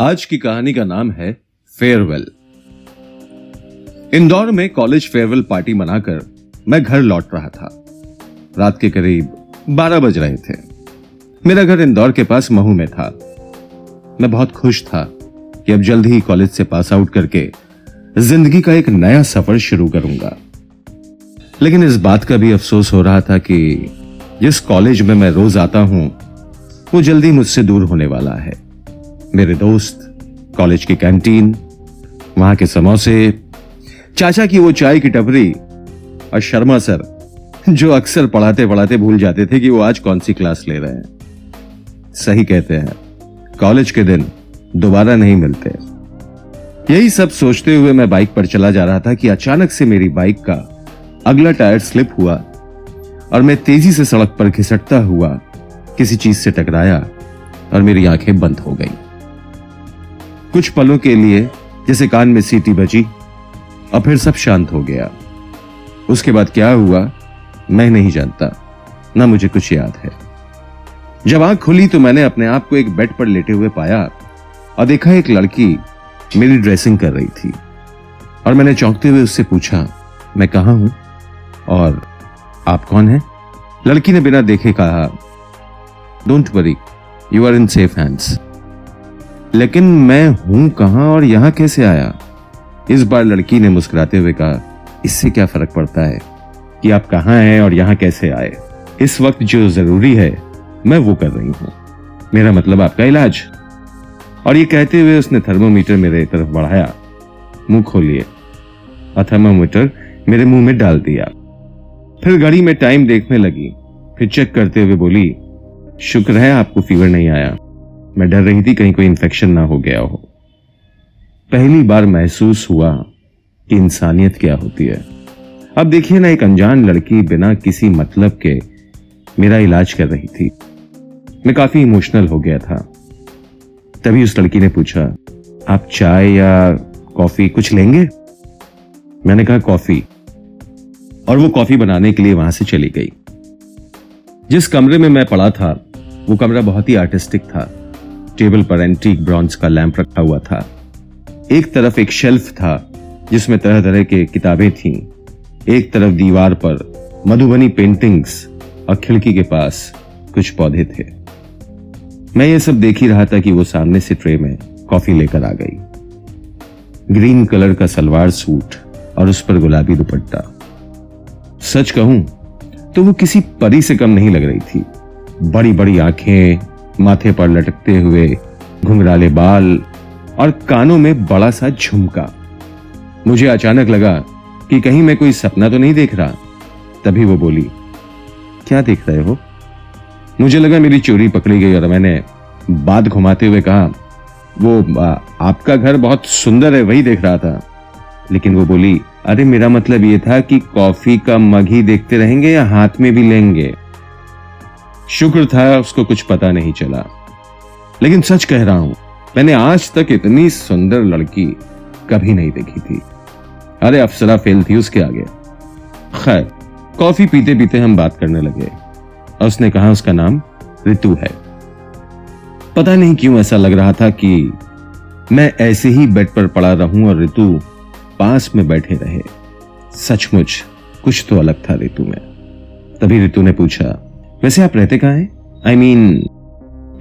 आज की कहानी का नाम है फेयरवेल। इंदौर में कॉलेज फेयरवेल पार्टी मनाकर मैं घर लौट रहा था। रात के करीब 12 बज रहे थे। मेरा घर इंदौर के पास महू में था। मैं बहुत खुश था कि अब जल्द ही कॉलेज से पास आउट करके ज़िंदगी का एक नया सफ़र शुरू करूँगा। लेकिन इस बात का भी अफसोस हो रहा था कि जिस कॉलेज में मैं रोज आता हूँ, वो जल्दी मुझसे दूर होने वाला है। मेरे दोस्त कॉलेज की कैंटीन वहाँ के समोसे, चाचा की वो चाय की टपरी और शर्मा सर, जो अक्सर पढ़ाते पढ़ाते भूल जाते थे कि वो आज कौन सी क्लास ले रहे हैं सही कहते हैं कॉलेज के दिन दोबारा नहीं मिलते यही सब सोचते हुए मैं बाइक पर चला जा रहा था कि अचानक से मेरी बाइक का अगला टायर स्लिप हुआ और मैं तेज़ी से सड़क पर घिसटता हुआ किसी चीज़ से टकराया और मेरी आँखें बंद हो गईं। कुछ पलों के लिए जैसे कान में सीटी बजी, और फिर सब शांत हो गया। उसके बाद क्या हुआ, मैं नहीं जानता, ना मुझे कुछ याद है। जब आँख खुली तो मैंने अपने आप को एक बेड पर लेटे हुए पाया, और देखा एक लड़की मेरी ड्रेसिंग कर रही थी। और मैंने चौंकते हुए उससे पूछा, मैं कहा हूँ? और आप कौन हैं? लड़की ने बिना देखे कहा don't worry you are in safe hands लेकिन मैं हूँ कहाँ और यहाँ कैसे आया? इस बार लड़की ने मुस्कुराते हुए कहा, इससे क्या फ़र्क पड़ता है कि आप कहाँ हैं और यहाँ कैसे आए? इस वक्त जो ज़रूरी है, मैं वो कर रही हूँ। मेरा मतलब आपका इलाज। और ये कहते हुए उसने थर्मोमीटर मेरे तरफ़ बढ़ाया। मुँह खोलिए। और थर्मोमीटर मेरे मुँह में डाल दिया। फिर घड़ी में टाइम देखने लगी। फिर चेक करते हुए बोली, शुक्र है आपको फीवर नहीं आया। मैं डर रही थी कहीं कोई इंफेक्शन ना हो गया हो। पहली बार महसूस हुआ कि इंसानियत क्या होती है। अब देखिए ना, एक अनजान लड़की बिना किसी मतलब के मेरा इलाज कर रही थी। मैं काफ़ी इमोशनल हो गया था। तभी उस लड़की ने पूछा, आप चाय या कॉफ़ी कुछ लेंगे? मैंने कहा, कॉफ़ी। और वो कॉफ़ी बनाने के लिए वहाँ से चली गई। जिस कमरे में मैं पड़ा था, वो कमरा बहुत ही आर्टिस्टिक था। टेबल पर एंटीक ब्रॉन्ज का लैंप रखा हुआ था। एक तरफ़ एक शेल्फ था, जिसमें तरह तरह के किताबें थीं। एक तरफ़ दीवार पर मधुबनी पेंटिंग्स और खिड़की के पास कुछ पौधे थे। मैं ये सब देख ही रहा था कि वो सामने से ट्रे में कॉफ़ी लेकर आ गई। ग्रीन कलर का सलवार सूट और उस पर गुलाबी दुपट्टा। सच कहूँ तो वो किसी परी से कम नहीं लग रही थी। बड़ी बड़ी आँखें माथे पर लटकते हुए घुंघराले बाल और कानों में बड़ा सा झुमका। मुझे अचानक लगा कि कहीं मैं कोई सपना तो नहीं देख रहा। तभी वो बोली, क्या देख रहे हो? मुझे लगा मेरी चोरी पकड़ी गई और मैंने बात घुमाते हुए कहा, वो आपका घर बहुत सुंदर है, वही देख रहा था। लेकिन वो बोली, अरे, मेरा मतलब ये था कि कॉफ़ी का मग ही देखते रहेंगे या हाथ में भी लेंगे? शुक्र था, उसको कुछ पता नहीं चला। लेकिन सच कह रहा हूँ, मैंने आज तक इतनी सुंदर लड़की कभी नहीं देखी थी। अरे, अफसरा फेल थी उसके आगे। खैर, कॉफ़ी पीते पीते हम बात करने लगे, और उसने कहा, उसका नाम ऋतु है। पता नहीं क्यों ऐसा लग रहा था कि मैं ऐसे ही बेड पर पड़ा रहूँ और ऋतु पास में बैठे रहे। सचमुच कुछ तो अलग था ऋतु में। तभी ऋतु ने पूछा वैसे आप रहते कहाँ हैं? आई I मीन mean,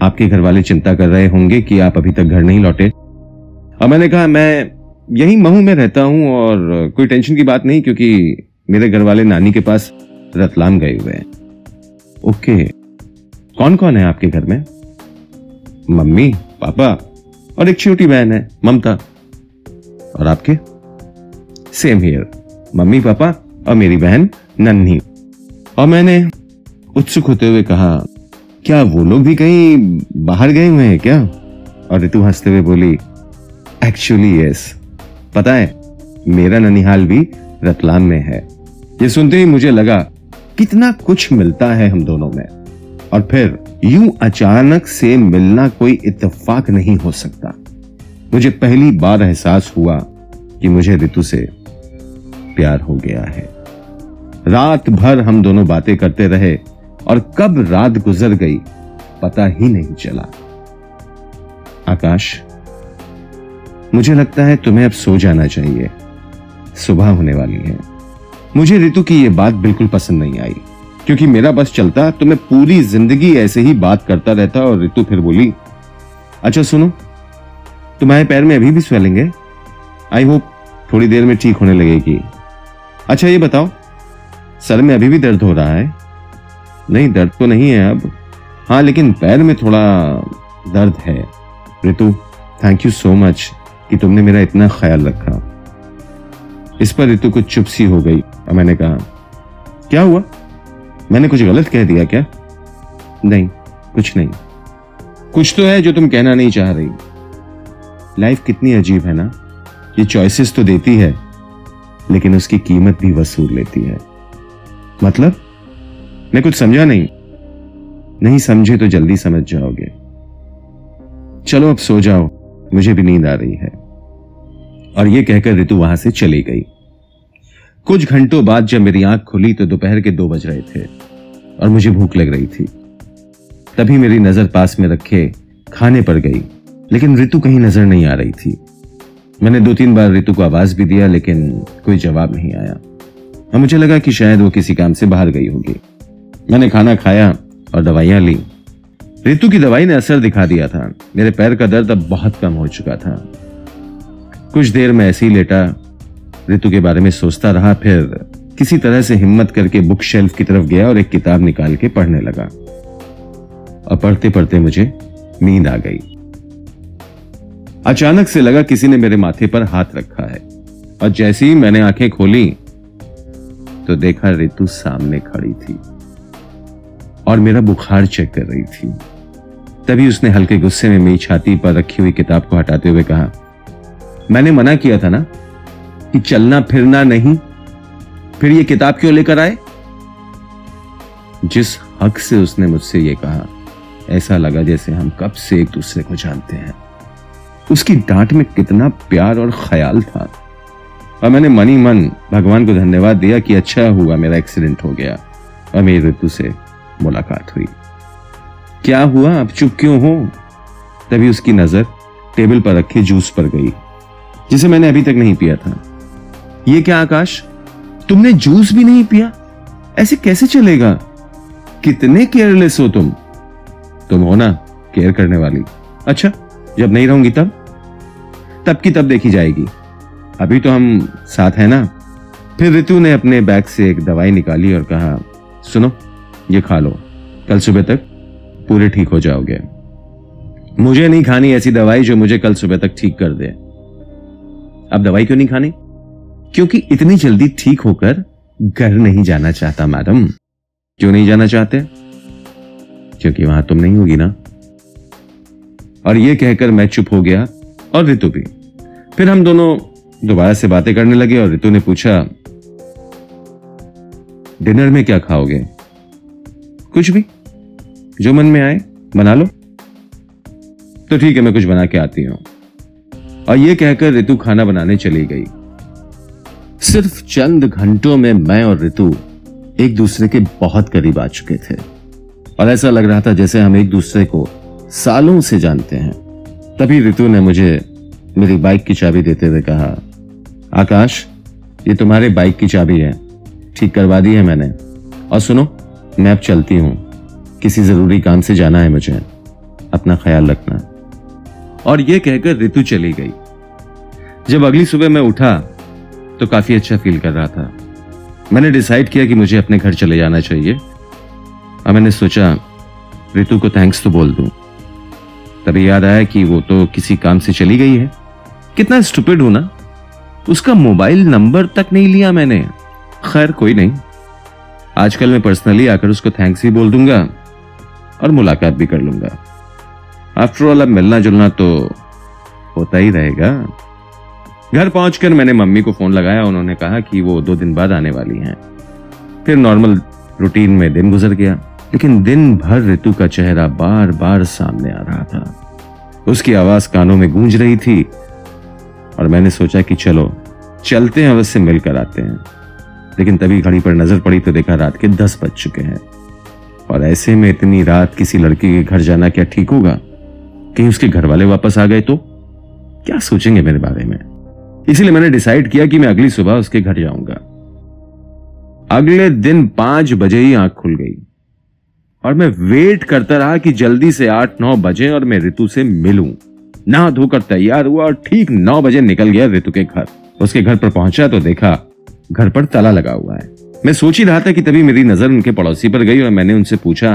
आपके घर वाले चिंता कर रहे होंगे कि आप अभी तक घर नहीं लौटे। और मैंने कहा मैं यही महू में रहता हूँ और कोई टेंशन की बात नहीं क्योंकि मेरे घर वाले नानी के पास रतलाम गए हुए हैं। ओके कौन कौन है आपके घर में? मम्मी पापा और एक छोटी बहन है ममता। और आपके? सेम हियर मम्मी पापा और मेरी बहन नन्ही। और मैंने उत्सुक होते हुए कहा, क्या वो लोग भी कहीं बाहर गए हुए हैं क्या? और ऋतु हँसते हुए बोली एक्चुअली यस पता है, मेरा ननिहाल भी रतलाम में है। ये सुनते ही मुझे लगा, कितना कुछ मिलता है हम दोनों में। और फिर, यूँ अचानक से मिलना कोई इत्तेफाक नहीं हो सकता। मुझे पहली बार एहसास हुआ कि मुझे ऋतु से प्यार हो गया है। रात भर हम दोनों बातें करते रहे और कब रात गुजर गई पता ही नहीं चला। आकाश, मुझे लगता है तुम्हें अब सो जाना चाहिए। सुबह होने वाली है। मुझे रितु की यह बात बिल्कुल पसंद नहीं आई, क्योंकि मेरा बस चलता तो मैं पूरी ज़िंदगी ऐसे ही बात करता रहता और रितु फिर बोली अच्छा सुनो, तुम्हारे पैर में अभी भी स्वेलिंग है? आई होप थोड़ी देर में ठीक होने लगेगी। अच्छा ये बताओ, सर में अभी भी दर्द हो रहा है? नहीं, दर्द तो नहीं है अब। हाँ लेकिन पैर में थोड़ा दर्द है। Ritu thank you so much कि तुमने मेरा इतना ख्याल रखा। इस पर ऋतु कुछ चुप सी हो गई और मैंने कहा, क्या हुआ? मैंने कुछ गलत कह दिया क्या? नहीं, कुछ नहीं। कुछ तो है जो तुम कहना नहीं चाह रही। लाइफ कितनी अजीब है ना। ये चॉइसेस तो देती है, लेकिन उसकी कीमत भी वसूल लेती है। मतलब मैं कुछ समझा नहीं। नहीं समझे तो जल्दी समझ जाओगे। चलो अब सो जाओ, मुझे भी नींद आ रही है। और यह कहकर ऋतु वहाँ से चली गई। कुछ घंटों बाद जब मेरी आँख खुली तो दोपहर के दो बज रहे थे और मुझे भूख लग रही थी। तभी मेरी नज़र पास में रखे खाने पर गई, लेकिन ऋतु कहीं नज़र नहीं आ रही थी। मैंने दो तीन बार ऋतु को आवाज़ भी दिया, लेकिन कोई जवाब नहीं आया। और मुझे लगा कि शायद वो किसी काम से बाहर गई होगी। मैंने खाना खाया और दवाइयाँ ली। रितु की दवाई ने असर दिखा दिया था। मेरे पैर का दर्द अब बहुत कम हो चुका था। कुछ देर में ऐसे ही लेटा। ऋतु के बारे में सोचता रहा, फिर किसी तरह से हिम्मत करके बुक शेल्फ की तरफ़ गया और एक किताब निकाल के पढ़ने लगा। और पढ़ते पढ़ते मुझे नींद आ गई। अचानक से लगा किसी ने मेरे माथे पर हाथ रखा है। और जैसे ही मैंने आँखें खोली तो देखा ऋतु सामने खड़ी थी। और मेरा बुखार चेक कर रही थी। तभी उसने हल्के गुस्से में मेरी छाती पर रखी हुई किताब को हटाते हुए कहा, मैंने मना किया था ना कि चलना फिरना नहीं, फिर ये किताब क्यों लेकर आए? जिस हक से उसने मुझसे यह कहा, ऐसा लगा जैसे हम कब से एक दूसरे को जानते हैं। उसकी डांट में कितना प्यार और ख्याल था। और मैंने मनी मन भगवान को धन्यवाद दिया कि अच्छा हुआ मेरा एक्सीडेंट हो गया और मेरी ऋतु से। मुलाकात हुई। क्या हुआ? आप चुप क्यों हो? तभी उसकी नज़र टेबल पर रखे जूस पर गई, जिसे मैंने अभी तक नहीं पिया था। ये क्या आकाश? तुमने जूस भी नहीं पिया? ऐसे कैसे चलेगा? कितने केयरलेस हो तुम? तुम हो ना, केयर करने वाली। अच्छा जब नहीं रहूँगी तब? तब की तब देखी जाएगी। अभी तो हम साथ हैं ना। फिर ऋतु ने अपने बैग से एक दवाई निकाली और कहा, सुनो ये खा लो। कल सुबह तक पूरे ठीक हो जाओगे। मुझे नहीं खानी ऐसी दवाई जो मुझे कल सुबह तक ठीक कर दे। अब दवाई क्यों नहीं खानी? क्योंकि इतनी जल्दी ठीक होकर घर नहीं जाना चाहता, मैडम। क्यों नहीं जाना चाहते? क्योंकि वहाँ तुम नहीं होगी ना। और यह कहकर मैं चुप हो गया, और ऋतु भी। फिर हम दोनों दोबारा से बातें करने लगे, और ऋतु ने पूछा, डिनर में क्या खाओगे? कुछ भी। जो मन में आए, बना लो। तो ठीक है, मैं कुछ बना के आती हूँ। और यह कहकर ऋतु खाना बनाने चली गई। सिर्फ़ चंद घंटों में मैं और ऋतु एक दूसरे के बहुत करीब आ चुके थे। और ऐसा लग रहा था जैसे हम एक दूसरे को सालों से जानते हैं। तभी ऋतु ने मुझे मेरी बाइक की चाबी देते हुए कहा, आकाश, ये तुम्हारे बाइक की चाबी है। ठीक करवा दी है मैंने। और सुनो मैं अब चलती हूँ। किसी ज़रूरी काम से जाना है मुझे। अपना ख्याल रखना। और यह कहकर ऋतु चली गई। जब अगली सुबह मैं उठा तो काफ़ी अच्छा फील कर रहा था। मैंने डिसाइड किया कि मुझे अपने घर चले जाना चाहिए। और मैंने सोचा ऋतु को थैंक्स तो बोल दूँ। तभी याद आया कि वो तो किसी काम से चली गई है। कितना स्टूपिड हूँ ना। उसका मोबाइल नंबर तक नहीं लिया मैंने। खैर, कोई नहीं। आजकल मैं पर्सनली आकर उसको थैंक्स ही बोल दूँगा और मुलाकात भी कर लूँगा। ऑल अब मिलना जुलना तो होता ही रहेगा। घर पहुंचकर मैंने मम्मी को फ़ोन लगाया, उन्होंने कहा कि वो दो दिन बाद आने वाली हैं। फिर नॉर्मल रूटीन में दिन गुजर गया, लेकिन दिन भर ऋतु का चेहरा बार बार सामने आ रहा था। उसकी आवाज़ कानों में गूंज रही थी और मैंने सोचा कि चलो, चलते हैं उससे मिलकर आते हैं। लेकिन तभी घड़ी पर नज़र पड़ी तो देखा रात के दस बज चुके हैं। और ऐसे में इतनी रात किसी लड़की के घर जाना क्या ठीक होगा? कहीं उसके घर वाले वापस आ गए तो? क्या सोचेंगे मेरे बारे में? इसलिए मैंने डिसाइड किया कि मैं अगली सुबह उसके घर जाऊँगा। अगले दिन पाँच बजे ही आँख खुल गई। और मैं वेट करता रहा कि जल्दी से आठ नौ बजे और मैं ऋतु से मिलूं। नहा धोकर तैयार हुआ और ठीक नौ बजे निकल गया ऋतु के घर। उसके घर पर पहुँचा तो देखा घर पर ताला लगा हुआ है। मैं सोच ही रहा था कि तभी मेरी नज़र उनके पड़ोसी पर गई और मैंने उनसे पूछा,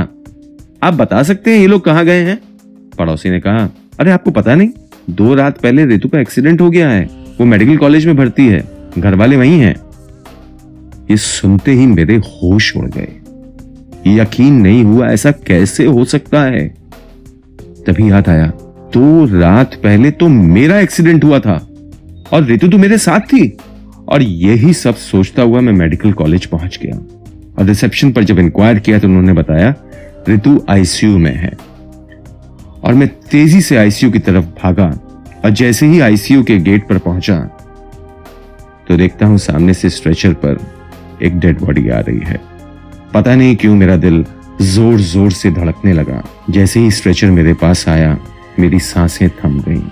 आप बता सकते हैं ये लोग कहाँ गए हैं? पड़ोसी ने कहा, अरे, आपको पता नहीं, दो रात पहले ऋतु का एक्सीडेंट हो गया है। वो मेडिकल कॉलेज में भर्ती है घर वाले वही हैं। ये सुनते ही मेरे होश उड़ गए। यकीन नहीं हुआ ऐसा कैसे हो सकता है। तभी याद आया, दो रात पहले तो मेरा एक्सीडेंट हुआ था और ऋतु तो मेरे साथ थी। और यही सब सोचता हुआ मैं मेडिकल कॉलेज पहुँच गया। और रिसेप्शन पर जब इंक्वायर किया तो उन्होंने बताया ऋतु आईसीयू में है। और मैं तेज़ी से आईसीयू की तरफ़ भागा और जैसे ही आईसीयू के गेट पर पहुँचा तो देखता हूँ सामने से स्ट्रेचर पर एक डेड बॉडी आ रही है। पता नहीं क्यों मेरा दिल ज़ोर ज़ोर से धड़कने लगा। जैसे ही स्ट्रेचर मेरे पास आया, मेरी साँसें थम गईं।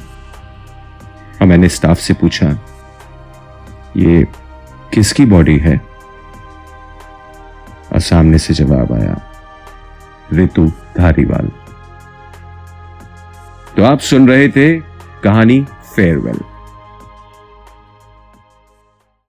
और मैंने स्टाफ से पूछा ये किसकी बॉडी है? और सामने से जवाब आया ऋतु धारीवाल। तो आप सुन रहे थे कहानी फेयरवेल